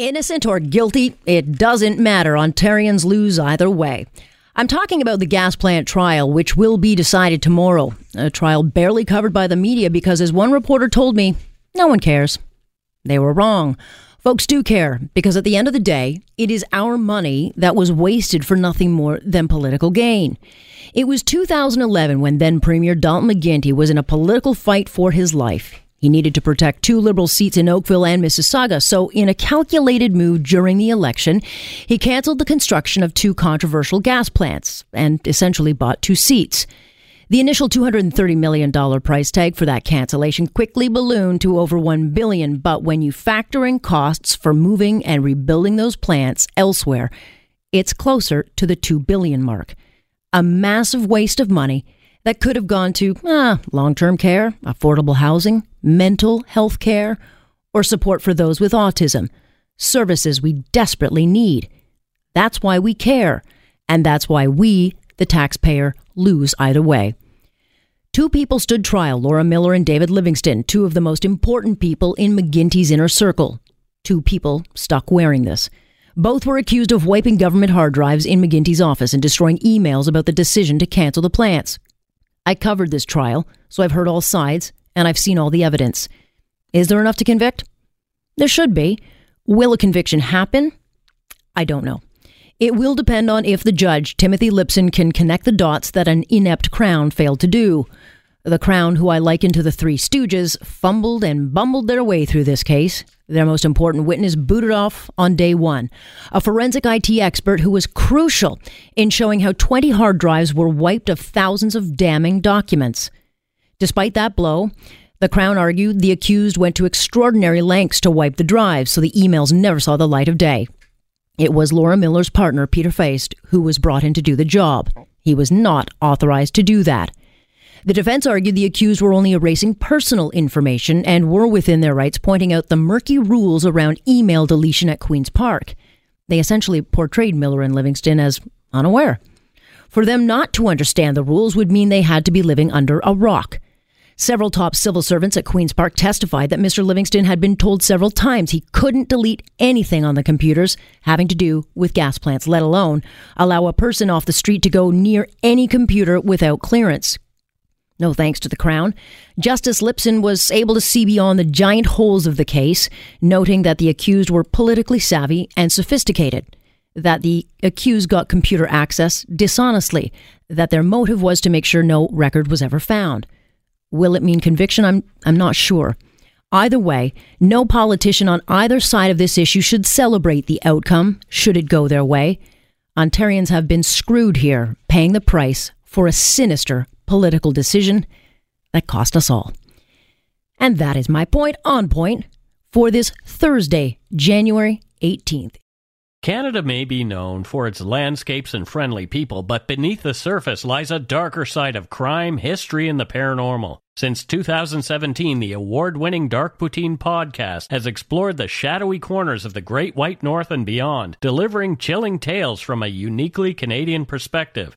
Innocent or guilty, it doesn't matter. Ontarians lose either way. I'm talking about the gas plant trial, which will be decided tomorrow. A trial barely covered by the media because, as one reporter told me, no one cares. They were wrong. Folks do care because at the end of the day, it is our money that was wasted for nothing more than political gain. It was 2011 when then Premier Dalton McGuinty was in a political fight for his life. He needed to protect two Liberal seats in Oakville and Mississauga, so in a calculated move during the election, he canceled the construction of two controversial gas plants and essentially bought two seats. The initial $230 million price tag for that cancellation quickly ballooned to over 1 billion, but when you factor in costs for moving and rebuilding those plants elsewhere, it's closer to the 2 billion mark. A massive waste of money that could have gone to ah, long term care, affordable housing, mental health care, or support for those with autism, services we desperately need. That's why we care, and that's why we, the taxpayer, lose either way. Two people stood trial Laura Miller and David Livingston, two of the most important people in McGuinty's inner circle. Two people stuck wearing this. Both were accused of wiping government hard drives in McGuinty's office and destroying emails about the decision to cancel the plants. I covered this trial, so I've heard all sides and I've seen all the evidence. Is there enough to convict? There should be. Will a conviction happen? I don't know. It will depend on if the judge, Timothy Lipson, can connect the dots that an inept Crown failed to do. The Crown, who I liken to the Three Stooges, fumbled and bumbled their way through this case. Their most important witness booted off on day one. A forensic IT expert who was crucial in showing how 20 hard drives were wiped of thousands of damning documents. Despite that blow, the Crown argued the accused went to extraordinary lengths to wipe the drives so the emails never saw the light of day. It was Laura Miller's partner, Peter Faist, who was brought in to do the job. He was not authorized to do that. The defense argued the accused were only erasing personal information and were within their rights, pointing out the murky rules around email deletion at Queen's Park. They essentially portrayed Miller and Livingston as unaware. For them not to understand the rules would mean they had to be living under a rock. Several top civil servants at Queen's Park testified that Mr. Livingston had been told several times he couldn't delete anything on the computers having to do with gas plants, let alone allow a person off the street to go near any computer without clearance. No thanks to the Crown. Justice Lipson was able to see beyond the giant holes of the case, noting that the accused were politically savvy and sophisticated, that the accused got computer access dishonestly, that their motive was to make sure no record was ever found. Will it mean conviction? I'm, I'm not sure. Either way, no politician on either side of this issue should celebrate the outcome, should it go their way. Ontarians have been screwed here, paying the price for a sinister political decision that cost us all. And that is my point on point for this Thursday, January 18th. Canada may be known for its landscapes and friendly people, but beneath the surface lies a darker side of crime, history, and the paranormal. Since 2017, the award winning Dark Poutine podcast has explored the shadowy corners of the Great White North and beyond, delivering chilling tales from a uniquely Canadian perspective.